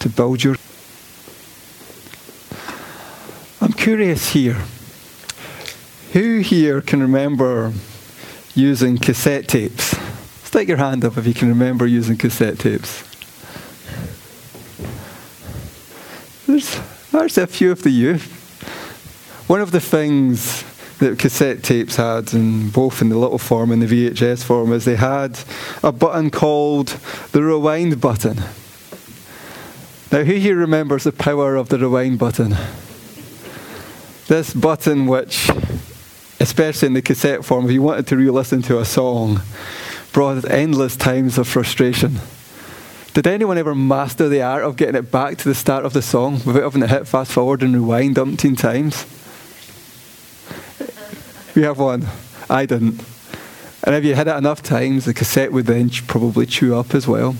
to build your. I'm curious here. Who here can remember using cassette tapes? Stick your hand up if you can remember using cassette tapes. There's, there's a few of the youth. One of the things that cassette tapes had, in both in the little form and the VHS form, is they had a button called the rewind button. Now, who here remembers the power of the rewind button? This button, which, especially in the cassette form, if you wanted to re listen to a song, brought endless times of frustration. Did anyone ever master the art of getting it back to the start of the song without having to hit fast forward and rewind umpteen times? We have one. I didn't. And if you hit it enough times, the cassette would then probably chew up as well.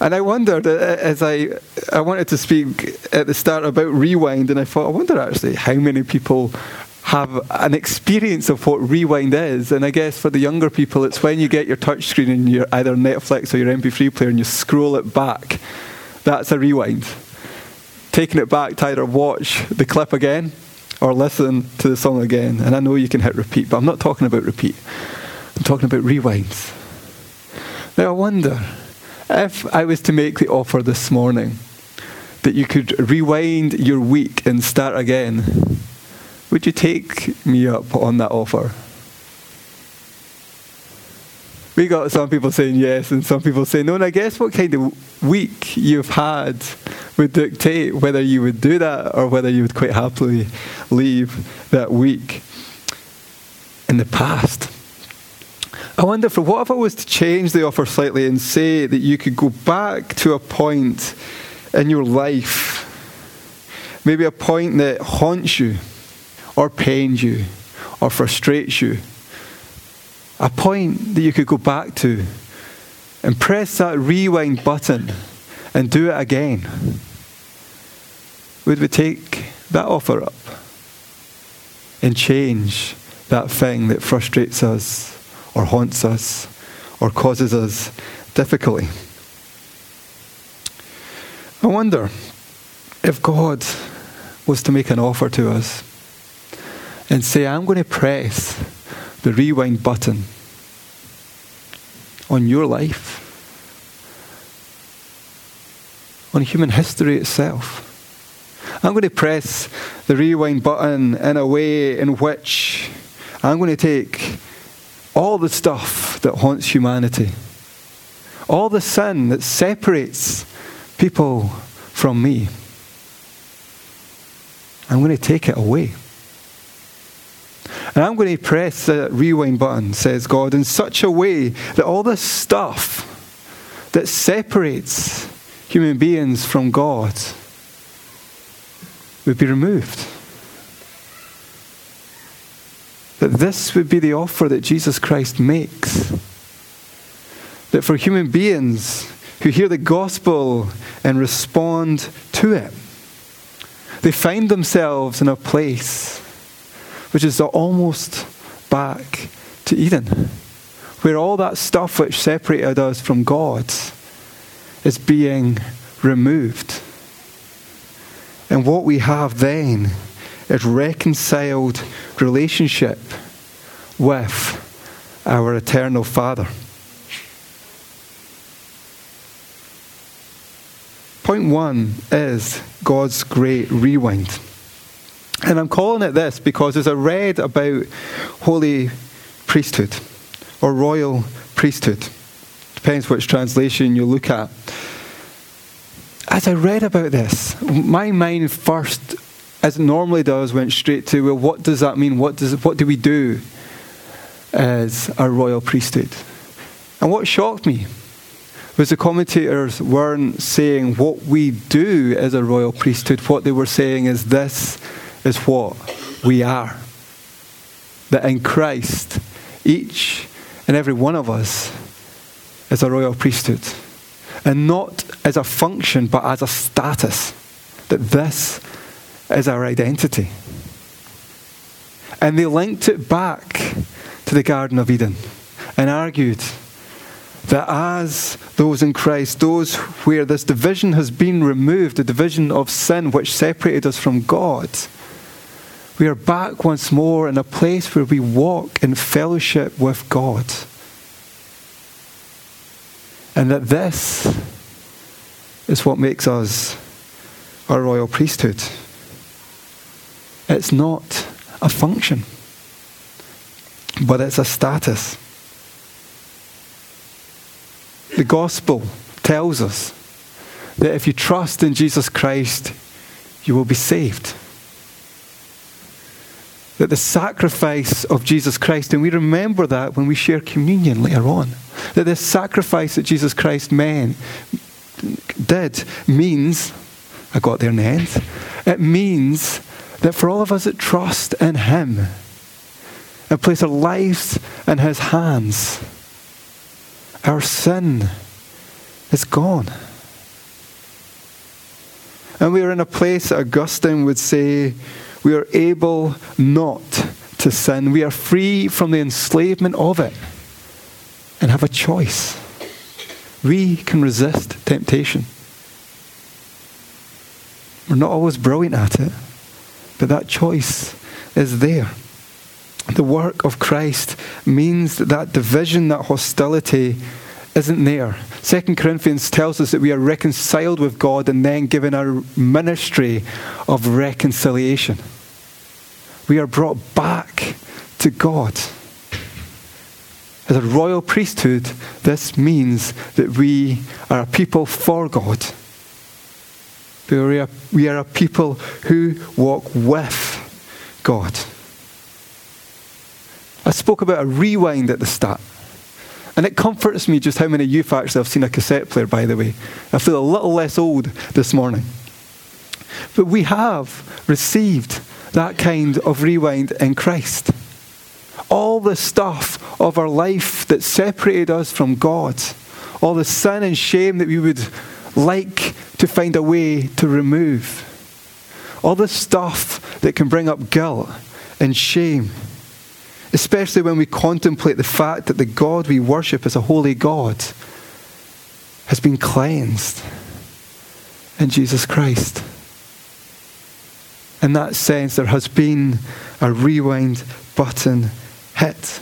And I wondered, uh, as I, I wanted to speak at the start about rewind, and I thought, I wonder actually how many people have an experience of what rewind is. And I guess for the younger people, it's when you get your touchscreen and your either Netflix or your MP3 player and you scroll it back. That's a rewind. Taking it back to either watch the clip again or listen to the song again. And I know you can hit repeat, but I'm not talking about repeat. I'm talking about rewinds. Now I wonder if I was to make the offer this morning that you could rewind your week and start again, would you take me up on that offer? We got some people saying yes and some people saying no, and I guess what kind of week you've had would dictate whether you would do that or whether you would quite happily leave that week. In the past, I wonder for what if I was to change the offer slightly and say that you could go back to a point in your life, maybe a point that haunts you, or pains you, or frustrates you, a point that you could go back to and press that rewind button and do it again. Would we take that offer up and change that thing that frustrates us or haunts us or causes us difficulty? I wonder if God was to make an offer to us and say, I'm going to press the rewind button on your life, on human history itself. I'm going to press the rewind button in a way in which I'm going to take all the stuff that haunts humanity, all the sin that separates people from me. I'm going to take it away. And I'm going to press the rewind button, says God, in such a way that all the stuff that separates human beings from God would be removed. That this would be the offer that Jesus Christ makes. That for human beings who hear the gospel and respond to it, they find themselves in a place which is almost back to Eden, where all that stuff which separated us from God is being removed. And what we have then is reconciled relationship with our eternal Father. Point one is God's great rewind. And I'm calling it this because as I read about holy priesthood or royal priesthood, depends which translation you look at. As I read about this, my mind first, as it normally does, went straight to, well, what does that mean? What, does, what do we do as a royal priesthood? And what shocked me was the commentators weren't saying what we do as a royal priesthood. What they were saying is this is what we are. That in Christ, each and every one of us is a royal priesthood. And not as a function, but as a status. That this is our identity. And they linked it back to the Garden of Eden and argued that as those in Christ, those where this division has been removed, the division of sin which separated us from God, we are back once more in a place where we walk in fellowship with God. And that this is what makes us a royal priesthood. It's not a function, but it's a status. The gospel tells us that if you trust in Jesus Christ, you will be saved. That the sacrifice of Jesus Christ, and we remember that when we share communion later on, that the sacrifice that Jesus Christ meant, did means, I got there in the end, it means that for all of us that trust in Him and place our lives in His hands, our sin is gone. And we are in a place Augustine would say we are able not to sin. We are free from the enslavement of it and have a choice. We can resist temptation. We're not always brilliant at it, but that choice is there. The work of Christ means that that division, that hostility, isn't there. Second Corinthians tells us that we are reconciled with God and then given our ministry of reconciliation. We are brought back to God. As a royal priesthood, this means that we are a people for God. We are, we are a people who walk with God. I spoke about a rewind at the start. And it comforts me just how many youth actually have seen a cassette player, by the way. I feel a little less old this morning. But we have received that kind of rewind in Christ. All the stuff of our life that separated us from God, all the sin and shame that we would like to find a way to remove, all the stuff that can bring up guilt and shame especially when we contemplate the fact that the God we worship as a holy God has been cleansed in Jesus Christ. In that sense, there has been a rewind button hit.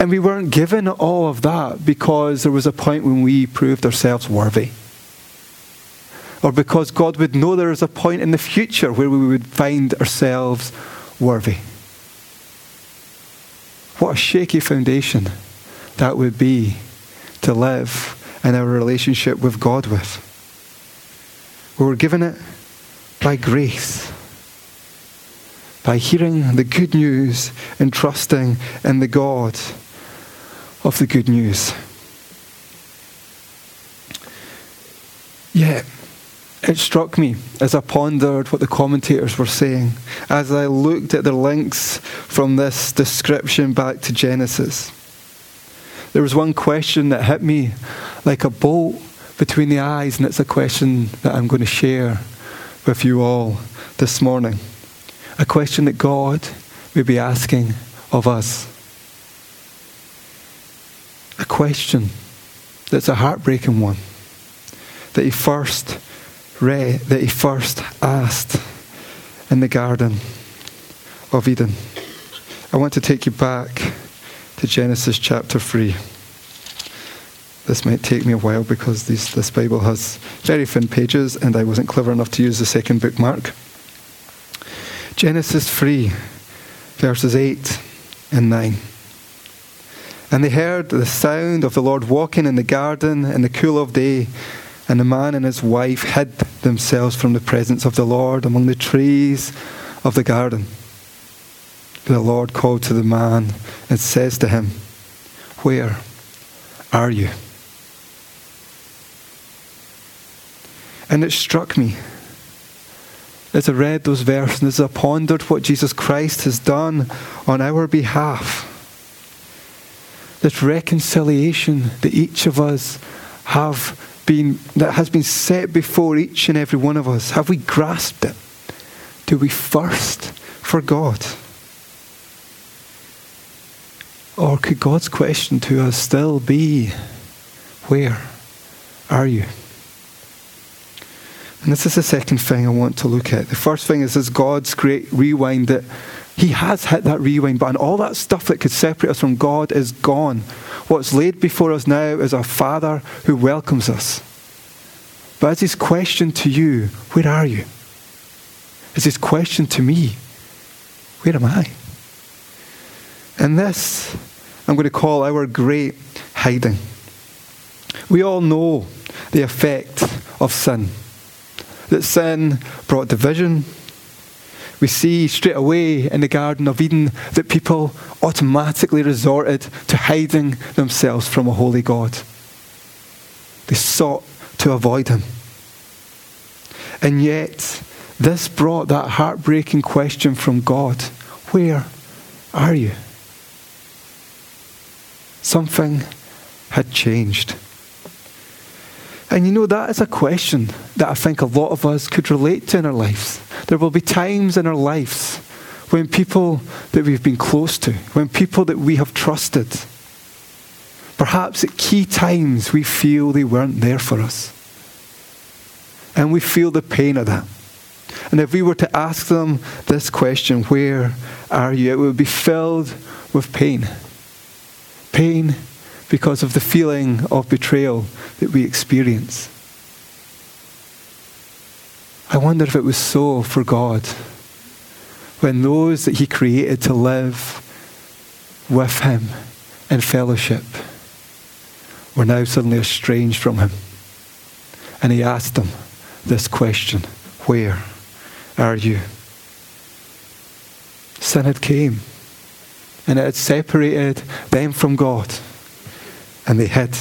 And we weren't given all of that because there was a point when we proved ourselves worthy. Or because God would know there is a point in the future where we would find ourselves worthy. What a shaky foundation that would be to live in our relationship with God with. We were given it by grace, by hearing the good news and trusting in the God of the good news. Yet, it struck me as I pondered what the commentators were saying, as I looked at the links from this description back to Genesis. There was one question that hit me like a bolt between the eyes, and it's a question that I'm going to share with you all this morning. A question that God may be asking of us. A question that's a heartbreaking one that He first read, that he first asked in the Garden of Eden. I want to take you back to Genesis chapter 3. This might take me a while because these, this Bible has very thin pages and I wasn't clever enough to use the second bookmark. Genesis 3, verses 8 and 9. And they heard the sound of the Lord walking in the garden in the cool of day and the man and his wife hid themselves from the presence of the Lord among the trees of the garden. The Lord called to the man and says to him, Where are you? And it struck me as I read those verses, as I pondered what Jesus Christ has done on our behalf. This reconciliation that each of us have been, that has been set before each and every one of us, have we grasped it? Do we thirst for God? Or could God's question to us still be, Where are you? And this is the second thing I want to look at. The first thing is, is God's great rewind that He has hit that rewind button. All that stuff that could separate us from God is gone. What's laid before us now is a Father who welcomes us. But as His question to you, where are you? Is His question to me, where am I? And this, I'm going to call our great hiding. We all know the effect of sin that sin brought division. We see straight away in the Garden of Eden that people automatically resorted to hiding themselves from a holy God. They sought to avoid him. And yet, this brought that heartbreaking question from God Where are you? Something had changed. And you know, that is a question that I think a lot of us could relate to in our lives. There will be times in our lives when people that we've been close to, when people that we have trusted, perhaps at key times we feel they weren't there for us. And we feel the pain of that. And if we were to ask them this question, where are you? It would be filled with pain. Pain because of the feeling of betrayal that we experience. I wonder if it was so for God when those that He created to live with Him in fellowship were now suddenly estranged from Him. And He asked them this question Where are you? Sin had came and it had separated them from God and they hid.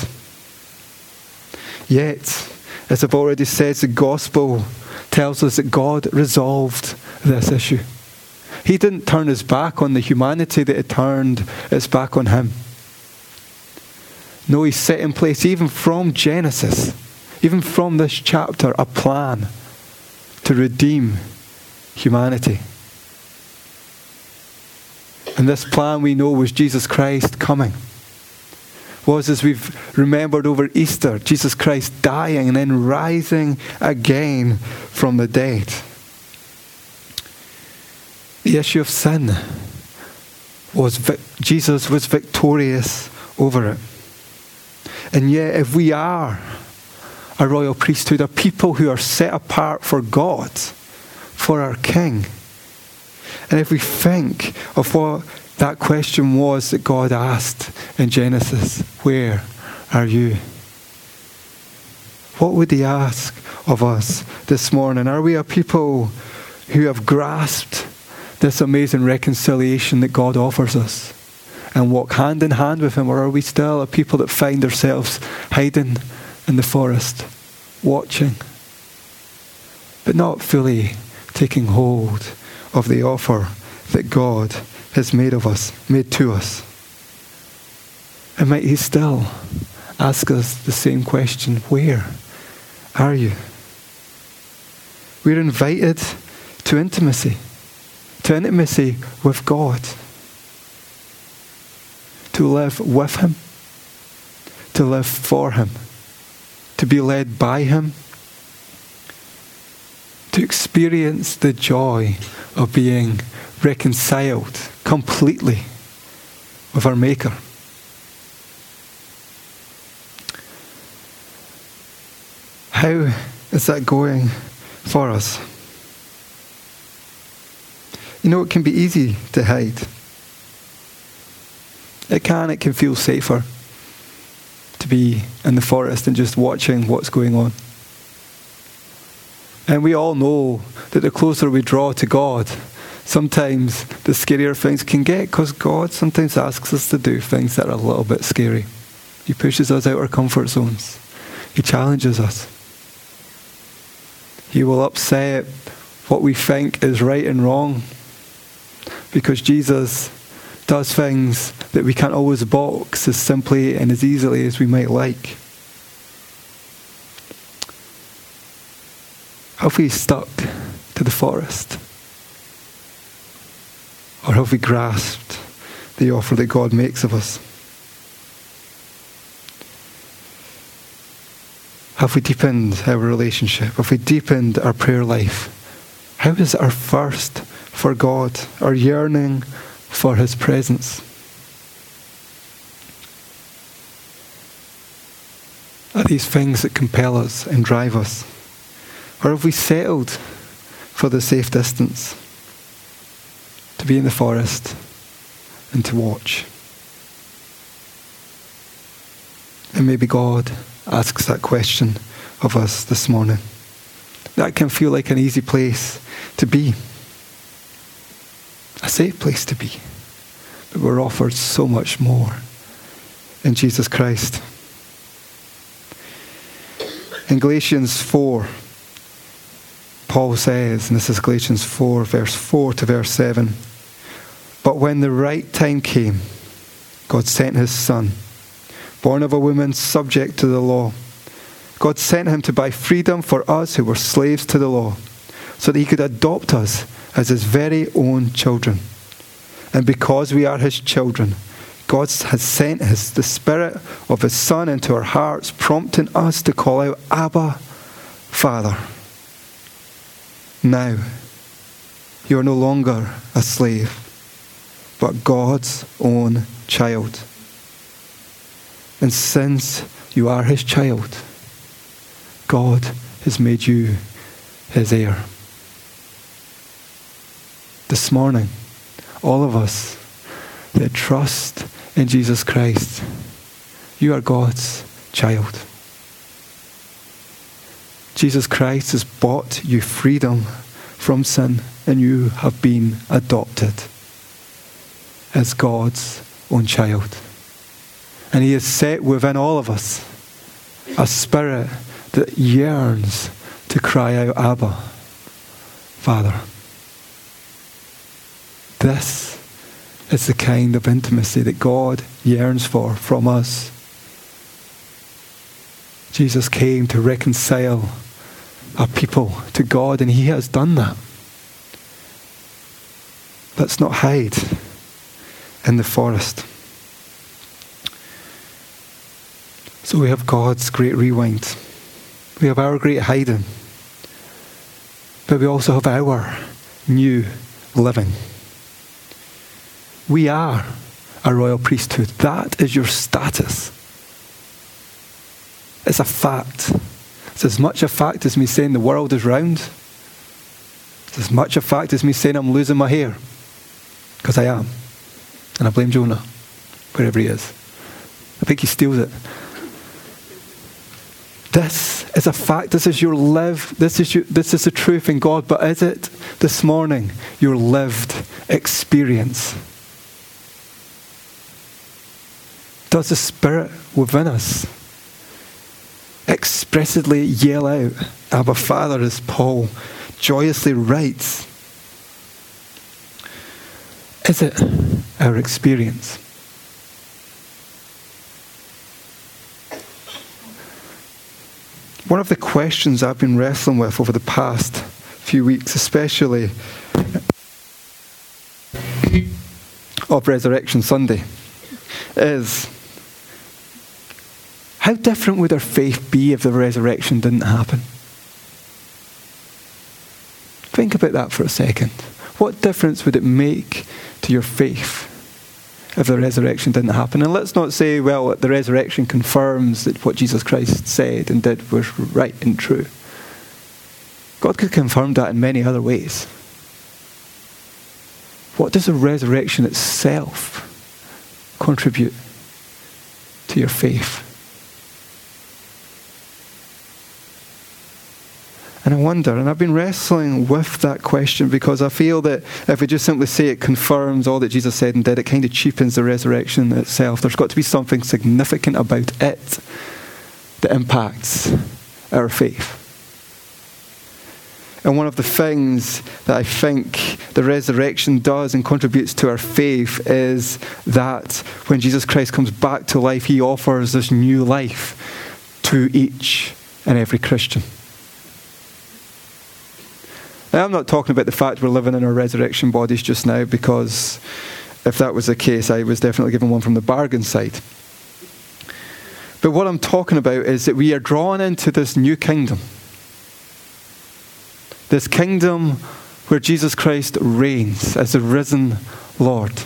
Yet, as I've already said, the gospel tells us that God resolved this issue. He didn't turn his back on the humanity that had turned its back on him. No, he set in place, even from Genesis, even from this chapter, a plan to redeem humanity. And this plan we know was Jesus Christ coming was, as we've remembered over Easter, Jesus Christ dying and then rising again from the dead. The issue of sin was Jesus was victorious over it. And yet, if we are a royal priesthood, a people who are set apart for God, for our King, and if we think of what that question was that God asked in Genesis Where are you? What would He ask of us this morning? Are we a people who have grasped this amazing reconciliation that God offers us and walk hand in hand with Him? Or are we still a people that find ourselves hiding in the forest, watching, but not fully taking hold of the offer that God has made of us, made to us. And might He still ask us the same question Where are you? We're invited to intimacy, to intimacy with God, to live with Him, to live for Him, to be led by Him, to experience the joy of being reconciled completely with our Maker. How is that going for us? You know, it can be easy to hide. It can, it can feel safer to be in the forest and just watching what's going on. And we all know that the closer we draw to God, sometimes the scarier things can get because God sometimes asks us to do things that are a little bit scary. He pushes us out our comfort zones, He challenges us. He will upset what we think is right and wrong because Jesus does things that we can't always box as simply and as easily as we might like. Have we stuck to the forest? Or have we grasped the offer that God makes of us? Have we deepened our relationship? Have we deepened our prayer life? How is our thirst for God, our yearning for His presence? Are these things that compel us and drive us? Or have we settled for the safe distance to be in the forest and to watch? And maybe God asks that question of us this morning. That can feel like an easy place to be, a safe place to be. But we're offered so much more in Jesus Christ. In Galatians 4, Paul says, and this is Galatians 4, verse 4 to verse 7 But when the right time came, God sent his Son born of a woman, subject to the law. God sent him to buy freedom for us who were slaves to the law, so that he could adopt us as his very own children. And because we are his children, God has sent his, the Spirit of his Son into our hearts, prompting us to call out, Abba, Father. Now, you are no longer a slave, but God's own child. And since you are his child, God has made you his heir. This morning, all of us that trust in Jesus Christ, you are God's child. Jesus Christ has bought you freedom from sin, and you have been adopted as God's own child. And He has set within all of us a spirit that yearns to cry out, Abba, Father. This is the kind of intimacy that God yearns for from us. Jesus came to reconcile our people to God, and He has done that. Let's not hide in the forest. So we have God's great rewind. We have our great hiding. But we also have our new living. We are a royal priesthood. That is your status. It's a fact. It's as much a fact as me saying the world is round. It's as much a fact as me saying I'm losing my hair. Because I am. And I blame Jonah, wherever he is. I think he steals it. This is a fact. This is your live. This is your, this is the truth in God. But is it this morning your lived experience? Does the Spirit within us expressly yell out, Abba Father, as Paul joyously writes? Is it our experience? One of the questions I've been wrestling with over the past few weeks, especially of Resurrection Sunday, is how different would our faith be if the resurrection didn't happen? Think about that for a second. What difference would it make to your faith if the resurrection didn't happen. And let's not say, well, the resurrection confirms that what Jesus Christ said and did was right and true. God could confirm that in many other ways. What does the resurrection itself contribute to your faith? And I wonder, and I've been wrestling with that question because I feel that if we just simply say it confirms all that Jesus said and did, it kind of cheapens the resurrection itself. There's got to be something significant about it that impacts our faith. And one of the things that I think the resurrection does and contributes to our faith is that when Jesus Christ comes back to life, he offers this new life to each and every Christian. Now, I'm not talking about the fact we're living in our resurrection bodies just now, because if that was the case, I was definitely given one from the bargain side. But what I'm talking about is that we are drawn into this new kingdom. This kingdom where Jesus Christ reigns as the risen Lord.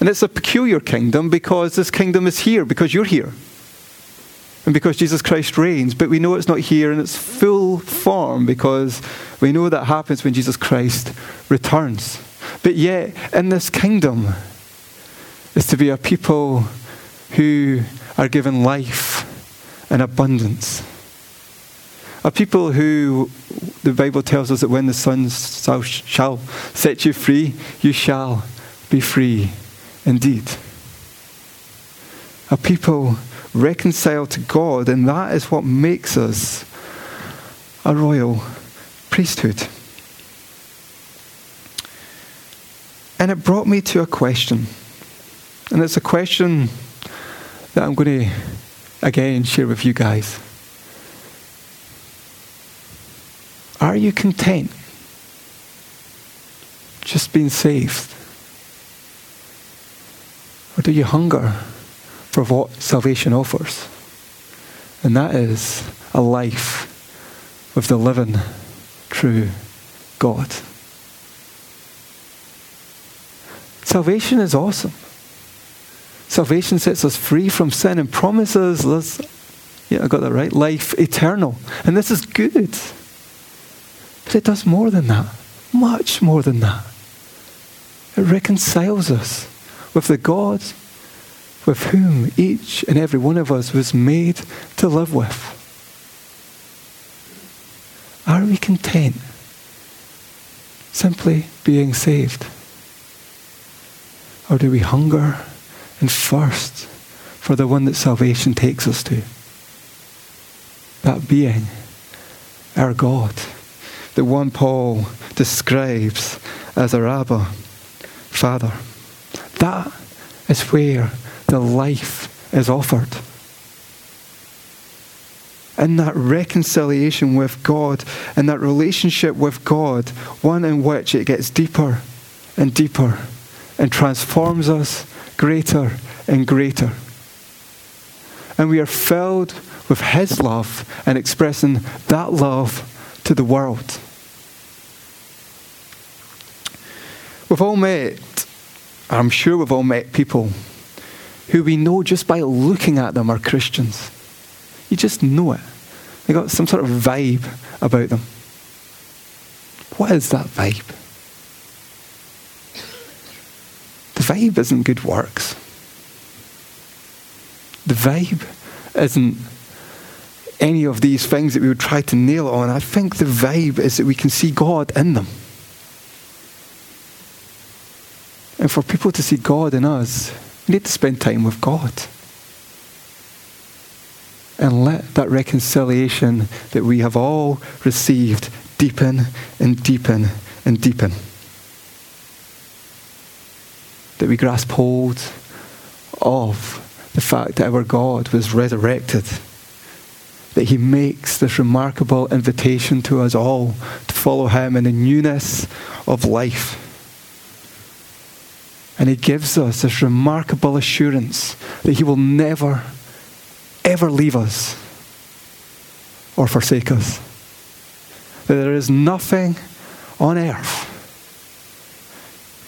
And it's a peculiar kingdom because this kingdom is here, because you're here. And because Jesus Christ reigns, but we know it's not here in its full form because we know that happens when Jesus Christ returns. But yet, in this kingdom, is to be a people who are given life and abundance. A people who the Bible tells us that when the Son shall set you free, you shall be free indeed. A people reconciled to God, and that is what makes us a royal priesthood. And it brought me to a question. And it's a question that I'm going to again share with you guys. Are you content just being saved? Or do you hunger for what salvation offers? And that is a life with the living, true God. Salvation is awesome. Salvation sets us free from sin and promises us, yeah, I got that right, life eternal. And this is good. But it does more than that, much more than that. It reconciles us with the God with whom each and every one of us was made to live with. Are we content simply being saved? Or do we hunger and thirst for the one that salvation takes us to? That being our God, the one Paul describes as our Abba, Father. That is where the life is offered. In that reconciliation with God, in that relationship with God, one in which it gets deeper and deeper and transforms us greater and greater. And we are filled with His love and expressing that love to the world. We've all met, I'm sure we've all met people who we know just by looking at them are Christians. You just know it. They got some sort of vibe about them. What is that vibe? The vibe isn't good works. The vibe isn't any of these things that we would try to nail on. I think the vibe is that we can see God in them. And for people to see God in us, we need to spend time with God. And let that reconciliation that we have all received deepen and deepen and deepen. That we grasp hold of the fact that our God was resurrected. That he makes this remarkable invitation to us all to follow him in the newness of life. And he gives us this remarkable assurance that he will never, ever leave us or forsake us. That there is nothing on earth,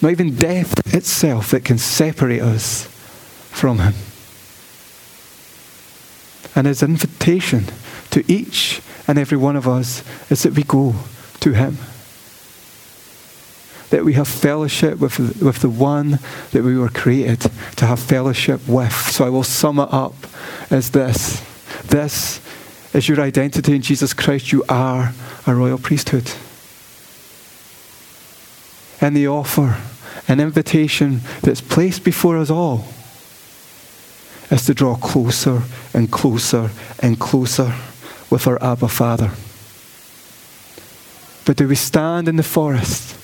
not even death itself, that can separate us from him. And his invitation to each and every one of us is that we go to him that we have fellowship with, with the one that we were created to have fellowship with. So I will sum it up as this this is your identity in Jesus Christ. You are a royal priesthood. And the offer, an invitation that's placed before us all, is to draw closer and closer and closer with our Abba Father. But do we stand in the forest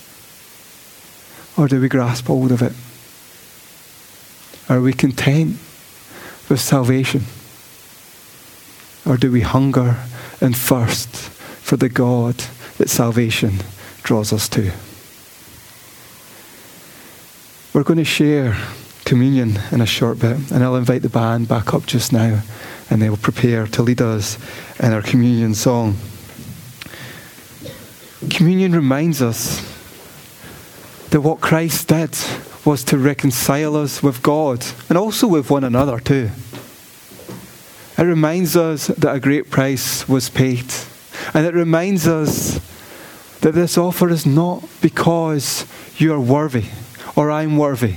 or do we grasp hold of it? Are we content with salvation? Or do we hunger and thirst for the God that salvation draws us to? We're going to share communion in a short bit, and I'll invite the band back up just now, and they will prepare to lead us in our communion song. Communion reminds us that what Christ did was to reconcile us with God and also with one another too. It reminds us that a great price was paid. And it reminds us that this offer is not because you are worthy or I'm worthy,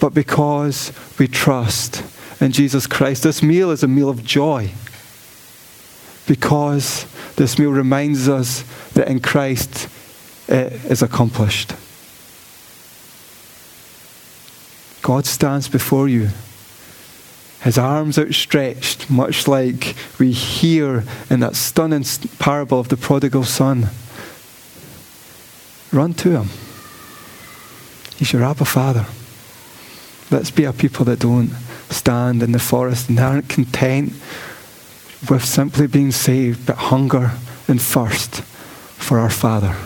but because we trust in Jesus Christ. This meal is a meal of joy because this meal reminds us that in Christ it is accomplished. God stands before you, his arms outstretched, much like we hear in that stunning parable of the prodigal son. Run to him. He's your Abba Father. Let's be a people that don't stand in the forest and aren't content with simply being saved, but hunger and thirst for our Father.